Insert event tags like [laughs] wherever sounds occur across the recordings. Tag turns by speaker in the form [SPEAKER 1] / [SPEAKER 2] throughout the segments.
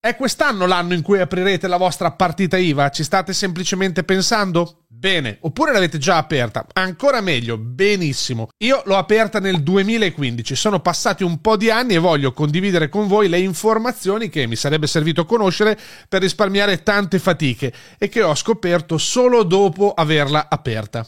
[SPEAKER 1] È quest'anno l'anno in cui aprirete la vostra partita IVA? Ci state semplicemente pensando? Bene, oppure l'avete già aperta? Ancora meglio, benissimo. Io l'ho aperta nel 2015, sono passati un po' di anni e voglio condividere con voi le informazioni che mi sarebbe servito conoscere per risparmiare tante fatiche e che ho scoperto solo dopo averla aperta.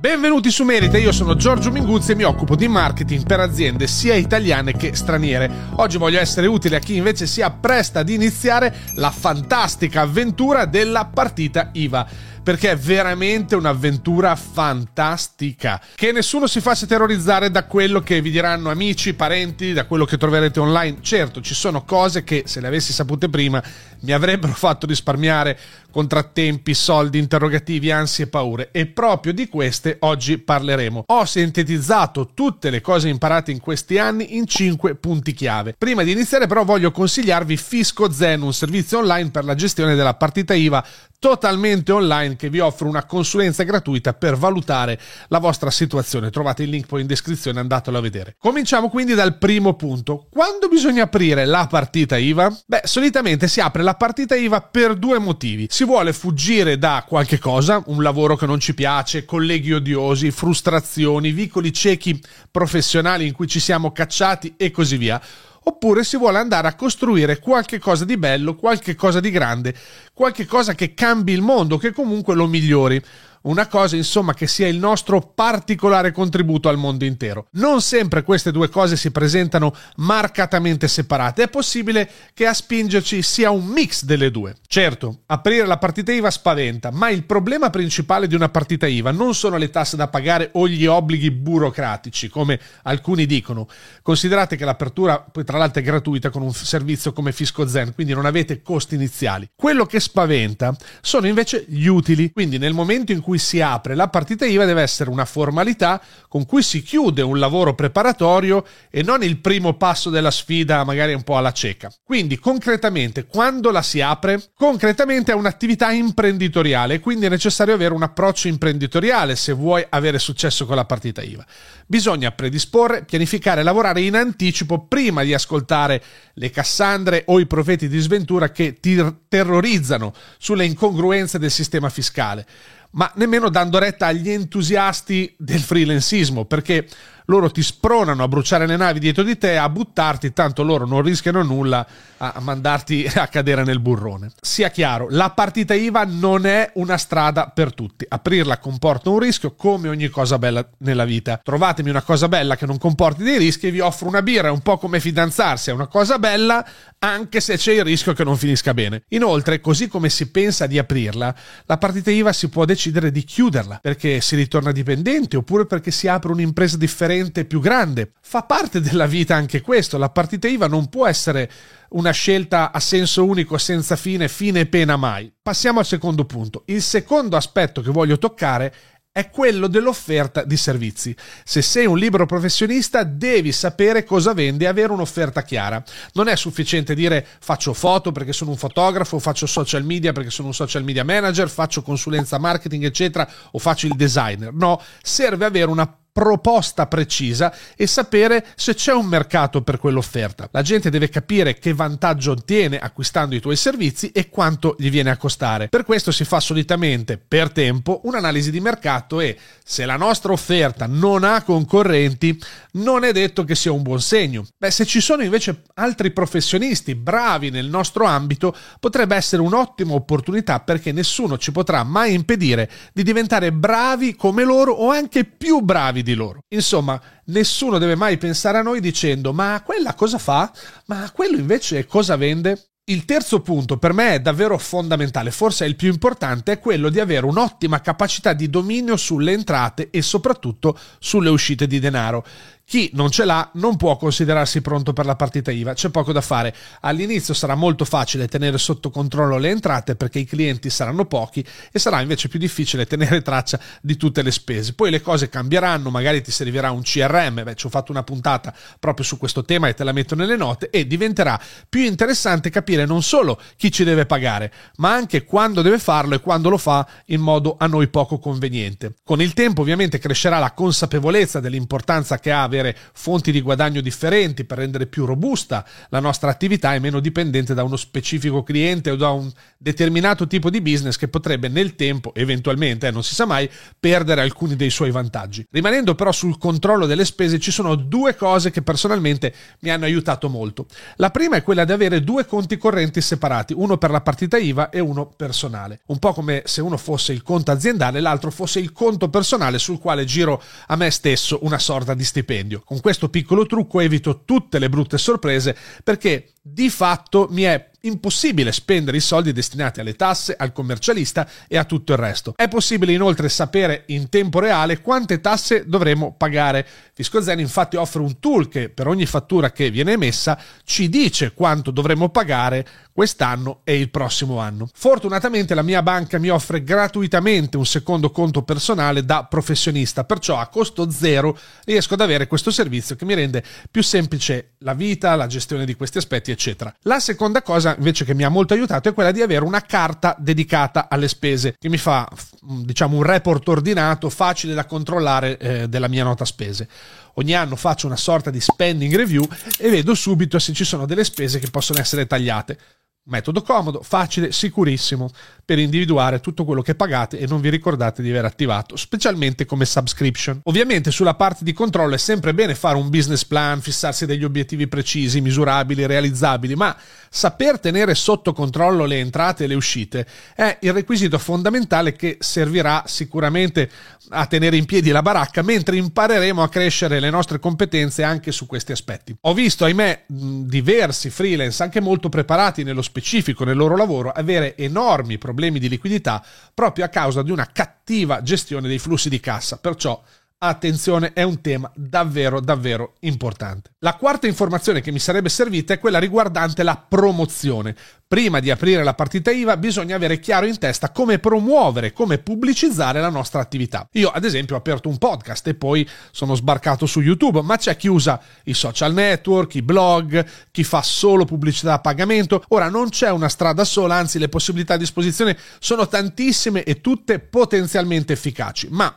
[SPEAKER 1] Benvenuti su Merita, io sono Giorgio Minguzzi e mi occupo di marketing per aziende sia italiane che straniere. Oggi voglio essere utile a chi invece si appresta ad iniziare la fantastica avventura della partita IVA perché è veramente un'avventura fantastica. Che nessuno si faccia terrorizzare da quello che vi diranno amici, parenti, da quello che troverete online. Certo, ci sono cose che se le avessi sapute prima mi avrebbero fatto risparmiare contrattempi, soldi, interrogativi, ansie e paure e proprio di queste oggi parleremo. Ho sintetizzato tutte le cose imparate in questi anni in 5 punti chiave. Prima di iniziare però voglio consigliarvi Fisco Zen, un servizio online per la gestione della partita IVA totalmente online che vi offre una consulenza gratuita per valutare la vostra situazione. Trovate il link poi in descrizione, andatelo a vedere. Cominciamo quindi dal primo punto. Quando bisogna aprire la partita IVA? Beh, solitamente si apre la partita IVA per due motivi. Si vuole fuggire da qualche cosa, un lavoro che non ci piace, colleghi odiosi, frustrazioni, vicoli ciechi professionali in cui ci siamo cacciati e così via oppure si vuole andare a costruire qualche cosa di bello, qualche cosa di grande, qualche cosa che cambi il mondo, che comunque lo migliori una cosa insomma che sia il nostro particolare contributo al mondo intero. Non sempre queste due cose si presentano marcatamente separate, è possibile che a spingerci sia un mix delle due. Certo, aprire la partita IVA spaventa, ma il problema principale di una partita IVA non sono le tasse da pagare o gli obblighi burocratici, come alcuni dicono. Considerate che l'apertura poi tra l'altro è gratuita con un servizio come Fisco Zen, quindi non avete costi iniziali. Quello che spaventa sono invece gli utili, quindi nel momento in cui cui si apre la partita IVA deve essere una formalità con cui si chiude un lavoro preparatorio e non il primo passo della sfida magari un po' alla cieca. Quindi concretamente quando la si apre, concretamente è un'attività imprenditoriale quindi è necessario avere un approccio imprenditoriale se vuoi avere successo con la partita IVA. Bisogna predisporre, pianificare, lavorare in anticipo prima di ascoltare le Cassandre o i profeti di sventura che ti terrorizzano sulle incongruenze del sistema fiscale ma nemmeno dando retta agli entusiasti del freelancismo, perché loro ti spronano a bruciare le navi dietro di te, a buttarti, tanto loro non rischiano nulla a mandarti [laughs] a cadere nel burrone. Sia chiaro, la partita IVA non è una strada per tutti. Aprirla comporta un rischio come ogni cosa bella nella vita. Trovatemi una cosa bella che non comporti dei rischi e vi offro una birra, è un po' come fidanzarsi, è una cosa bella anche se c'è il rischio che non finisca bene. Inoltre, così come si pensa di aprirla, la partita IVA si può decidere di chiuderla perché si ritorna dipendente oppure perché si apre un'impresa differente differente, più grande. Fa parte della vita anche questo. La partita IVA non può essere una scelta a senso unico, senza fine, fine e pena mai. Passiamo al secondo punto. Il secondo aspetto che voglio toccare è quello dell'offerta di servizi. Se sei un libero professionista devi sapere cosa vendi e avere un'offerta chiara. Non è sufficiente dire faccio foto perché sono un fotografo, faccio social media perché sono un social media manager, faccio consulenza marketing eccetera o faccio il designer. No, serve avere una proposta precisa e sapere se c'è un mercato per quell'offerta. La gente deve capire che vantaggio ottiene acquistando i tuoi servizi e quanto gli viene a costare. Per questo si fa solitamente per tempo un'analisi di mercato e se la nostra offerta non ha concorrenti, non è detto che sia un buon segno. Beh, se ci sono invece altri professionisti bravi nel nostro ambito, potrebbe essere un'ottima opportunità perché nessuno ci potrà mai impedire di diventare bravi come loro o anche più bravi bravi di loro. Insomma, nessuno deve mai pensare a noi dicendo ma quella cosa fa? Ma quello invece cosa vende? Il terzo punto per me è davvero fondamentale, forse è il più importante, è quello di avere un'ottima capacità di dominio sulle entrate e soprattutto sulle uscite di denaro. Chi non ce l'ha non può considerarsi pronto per la partita IVA, c'è poco da fare. All'inizio sarà molto facile tenere sotto controllo le entrate perché i clienti saranno pochi e sarà invece più difficile tenere traccia di tutte le spese. Poi le cose cambieranno, magari ti servirà un CRM, beh ci ho fatto una puntata proprio su questo tema e te la metto nelle note e diventerà più interessante capire non solo chi ci deve pagare, ma anche quando deve farlo e quando lo fa in modo a noi poco conveniente. Con il tempo ovviamente crescerà la consapevolezza dell'importanza che ha avere avere fonti di guadagno differenti per rendere più robusta la nostra attività e meno dipendente da uno specifico cliente o da un determinato tipo di business che potrebbe nel tempo, eventualmente, eh, non si sa mai, perdere alcuni dei suoi vantaggi. Rimanendo però sul controllo delle spese, ci sono due cose che personalmente mi hanno aiutato molto. La prima è quella di avere due conti correnti separati, uno per la partita IVA e uno personale. Un po' come se uno fosse il conto aziendale e l'altro fosse il conto personale sul quale giro a me stesso una sorta di stipendio stipendio. Con questo piccolo trucco evito tutte le brutte sorprese perché di fatto mi è impossibile spendere i soldi destinati alle tasse, al commercialista e a tutto il resto. È possibile inoltre sapere in tempo reale quante tasse dovremo pagare. Fisco Zen infatti offre un tool che per ogni fattura che viene emessa ci dice quanto dovremo pagare quest'anno e il prossimo anno. Fortunatamente la mia banca mi offre gratuitamente un secondo conto personale da professionista, perciò a costo zero riesco ad avere questo servizio che mi rende più semplice la vita, la gestione di questi aspetti, eccetera. La seconda cosa invece che mi ha molto aiutato è quella di avere una carta dedicata alle spese che mi fa diciamo un report ordinato facile da controllare eh, della mia nota spese. Ogni anno faccio una sorta di spending review e vedo subito se ci sono delle spese che possono essere tagliate Metodo comodo, facile, sicurissimo per individuare tutto quello che pagate e non vi ricordate di aver attivato, specialmente come subscription. Ovviamente sulla parte di controllo è sempre bene fare un business plan, fissarsi degli obiettivi precisi, misurabili, realizzabili, ma saper tenere sotto controllo le entrate e le uscite è il requisito fondamentale che servirà sicuramente a tenere in piedi la baracca mentre impareremo a crescere le nostre competenze anche su questi aspetti. Ho visto, ahimè, diversi freelance anche molto preparati nello specifico nel loro lavoro avere enormi problemi di liquidità proprio a causa di una cattiva gestione dei flussi di cassa. Perciò attenzione, è un tema davvero, davvero importante. La quarta informazione che mi sarebbe servita è quella riguardante la promozione. Prima di aprire la partita IVA bisogna avere chiaro in testa come promuovere, come pubblicizzare la nostra attività. Io ad esempio ho aperto un podcast e poi sono sbarcato su YouTube, ma c'è chi usa i social network, i blog, chi fa solo pubblicità a pagamento. Ora non c'è una strada sola, anzi le possibilità a disposizione sono tantissime e tutte potenzialmente efficaci, ma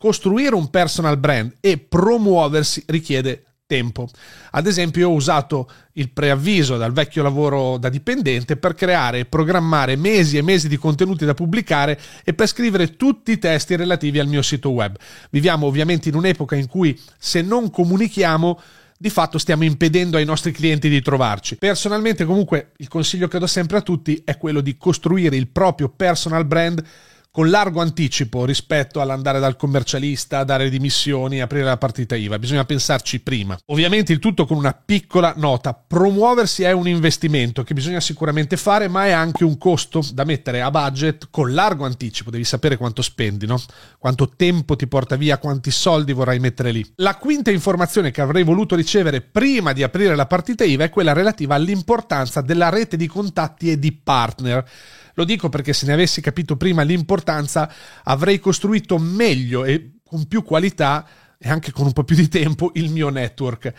[SPEAKER 1] costruire un personal brand e promuoversi richiede tempo. Ad esempio, ho usato il preavviso dal vecchio lavoro da dipendente per creare e programmare mesi e mesi di contenuti da pubblicare e per scrivere tutti i testi relativi al mio sito web. Viviamo ovviamente in un'epoca in cui se non comunichiamo di fatto stiamo impedendo ai nostri clienti di trovarci. Personalmente comunque il consiglio che do sempre a tutti è quello di costruire il proprio personal brand con largo anticipo rispetto all'andare dal commercialista, dare dimissioni, aprire la partita IVA. Bisogna pensarci prima. Ovviamente il tutto con una piccola nota. Promuoversi è un investimento che bisogna sicuramente fare, ma è anche un costo da mettere a budget con largo anticipo. Devi sapere quanto spendi, no? Quanto tempo ti porta via, quanti soldi vorrai mettere lì. La quinta informazione che avrei voluto ricevere prima di aprire la partita IVA è quella relativa all'importanza della rete di contatti e di partner. Lo dico perché se ne avessi capito prima l'importanza avrei costruito meglio e con più qualità e anche con un po' più di tempo il mio network.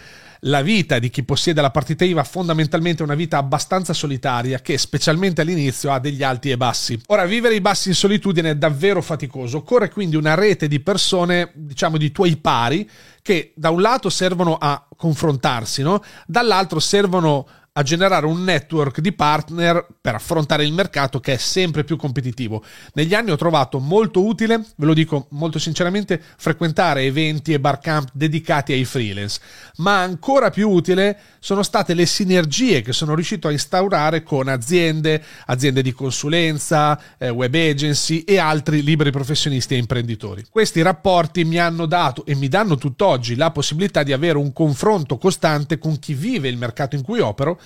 [SPEAKER 1] La vita di chi possiede la partita IVA fondamentalmente è una vita abbastanza solitaria che specialmente all'inizio ha degli alti e bassi. Ora vivere i bassi in solitudine è davvero faticoso, occorre quindi una rete di persone, diciamo di tuoi pari, che da un lato servono a confrontarsi, no? dall'altro servono a generare un network di partner per affrontare il mercato che è sempre più competitivo. Negli anni ho trovato molto utile, ve lo dico molto sinceramente, frequentare eventi e barcamp dedicati ai freelance, ma ancora più utile sono state le sinergie che sono riuscito a instaurare con aziende, aziende di consulenza, eh, web agency e altri liberi professionisti e imprenditori. Questi rapporti mi hanno dato e mi danno tutt'oggi la possibilità di avere un confronto costante con chi vive il mercato in cui opero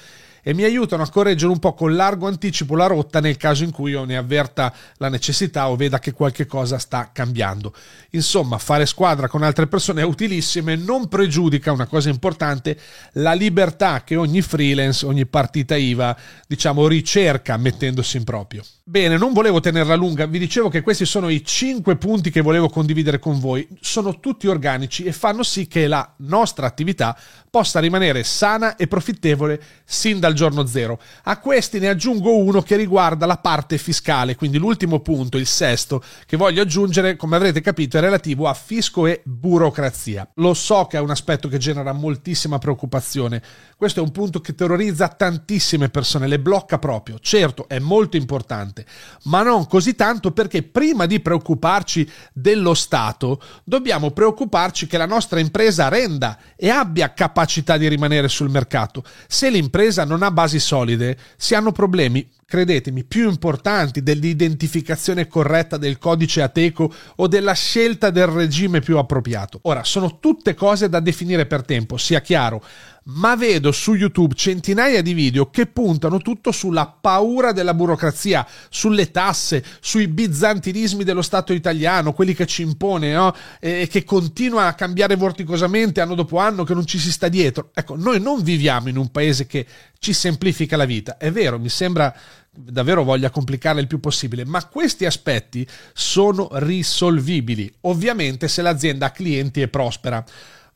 [SPEAKER 1] e mi aiutano a correggere un po' con largo anticipo la rotta nel caso in cui io ne avverta la necessità o veda che qualche cosa sta cambiando. Insomma, fare squadra con altre persone è utilissimo e non pregiudica una cosa importante, la libertà che ogni freelance, ogni partita IVA, diciamo, ricerca mettendosi in proprio. Bene, non volevo tenerla lunga, vi dicevo che questi sono i 5 punti che volevo condividere con voi, sono tutti organici e fanno sì che la nostra attività possa rimanere sana e profittevole sin dal giorno zero. A questi ne aggiungo uno che riguarda la parte fiscale, quindi l'ultimo punto, il sesto, che voglio aggiungere, come avrete capito, è relativo a fisco e burocrazia. Lo so che è un aspetto che genera moltissima preoccupazione. Questo è un punto che terrorizza tantissime persone, le blocca proprio. Certo, è molto importante, ma non così tanto perché prima di preoccuparci dello Stato, dobbiamo preoccuparci che la nostra impresa renda e abbia capacità di rimanere sul mercato. Se l'impresa non ha basi solide, si hanno problemi credetemi, più importanti dell'identificazione corretta del codice ateco o della scelta del regime più appropriato. Ora, sono tutte cose da definire per tempo, sia chiaro, ma vedo su YouTube centinaia di video che puntano tutto sulla paura della burocrazia, sulle tasse, sui bizantinismi dello Stato italiano, quelli che ci impone no? e che continua a cambiare vorticosamente anno dopo anno, che non ci si sta dietro. Ecco, noi non viviamo in un paese che ci semplifica la vita. È vero, mi sembra davvero voglia complicare il più possibile, ma questi aspetti sono risolvibili, ovviamente se l'azienda ha clienti e prospera.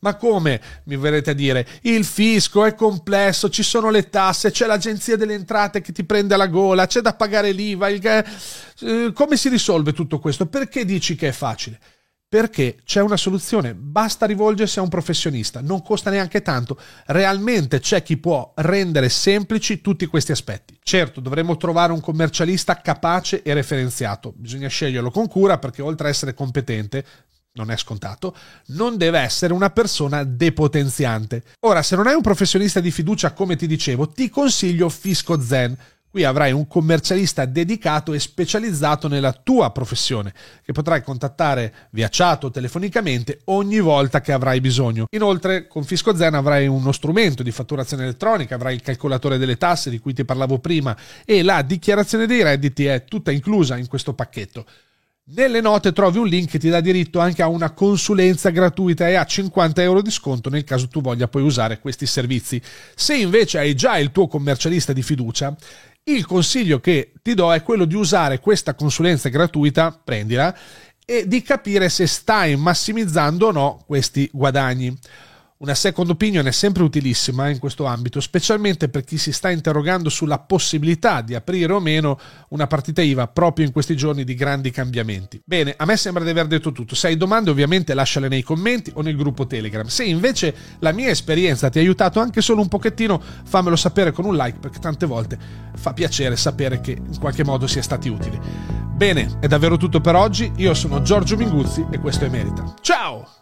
[SPEAKER 1] Ma come mi verrete a dire? Il fisco è complesso, ci sono le tasse, c'è l'agenzia delle entrate che ti prende la gola, c'è da pagare l'IVA. Il... Eh, come si risolve tutto questo? Perché dici che è facile? Perché c'è una soluzione, basta rivolgersi a un professionista, non costa neanche tanto, realmente c'è chi può rendere semplici tutti questi aspetti. Certo, dovremmo trovare un commercialista capace e referenziato, bisogna sceglierlo con cura perché oltre a essere competente, non è scontato, non deve essere una persona depotenziante. Ora, se non hai un professionista di fiducia, come ti dicevo, ti consiglio Fisco Zen Qui avrai un commercialista dedicato e specializzato nella tua professione, che potrai contattare via chat o telefonicamente ogni volta che avrai bisogno. Inoltre, con Fisco Zen avrai uno strumento di fatturazione elettronica, avrai il calcolatore delle tasse di cui ti parlavo prima e la dichiarazione dei redditi è tutta inclusa in questo pacchetto. Nelle note trovi un link che ti dà diritto anche a una consulenza gratuita e a 50 euro di sconto nel caso tu voglia poi usare questi servizi. Se invece hai già il tuo commercialista di fiducia, il consiglio che ti do è quello di usare questa consulenza gratuita, prendila, e di capire se stai massimizzando o no questi guadagni. Una second opinion è sempre utilissima in questo ambito, specialmente per chi si sta interrogando sulla possibilità di aprire o meno una partita IVA proprio in questi giorni di grandi cambiamenti. Bene, a me sembra di aver detto tutto. Se hai domande ovviamente lasciale nei commenti o nel gruppo Telegram. Se invece la mia esperienza ti ha aiutato anche solo un pochettino, fammelo sapere con un like perché tante volte fa piacere sapere che in qualche modo sia stati utili. Bene, è davvero tutto per oggi. Io sono Giorgio Minguzzi e questo è Merita. Ciao!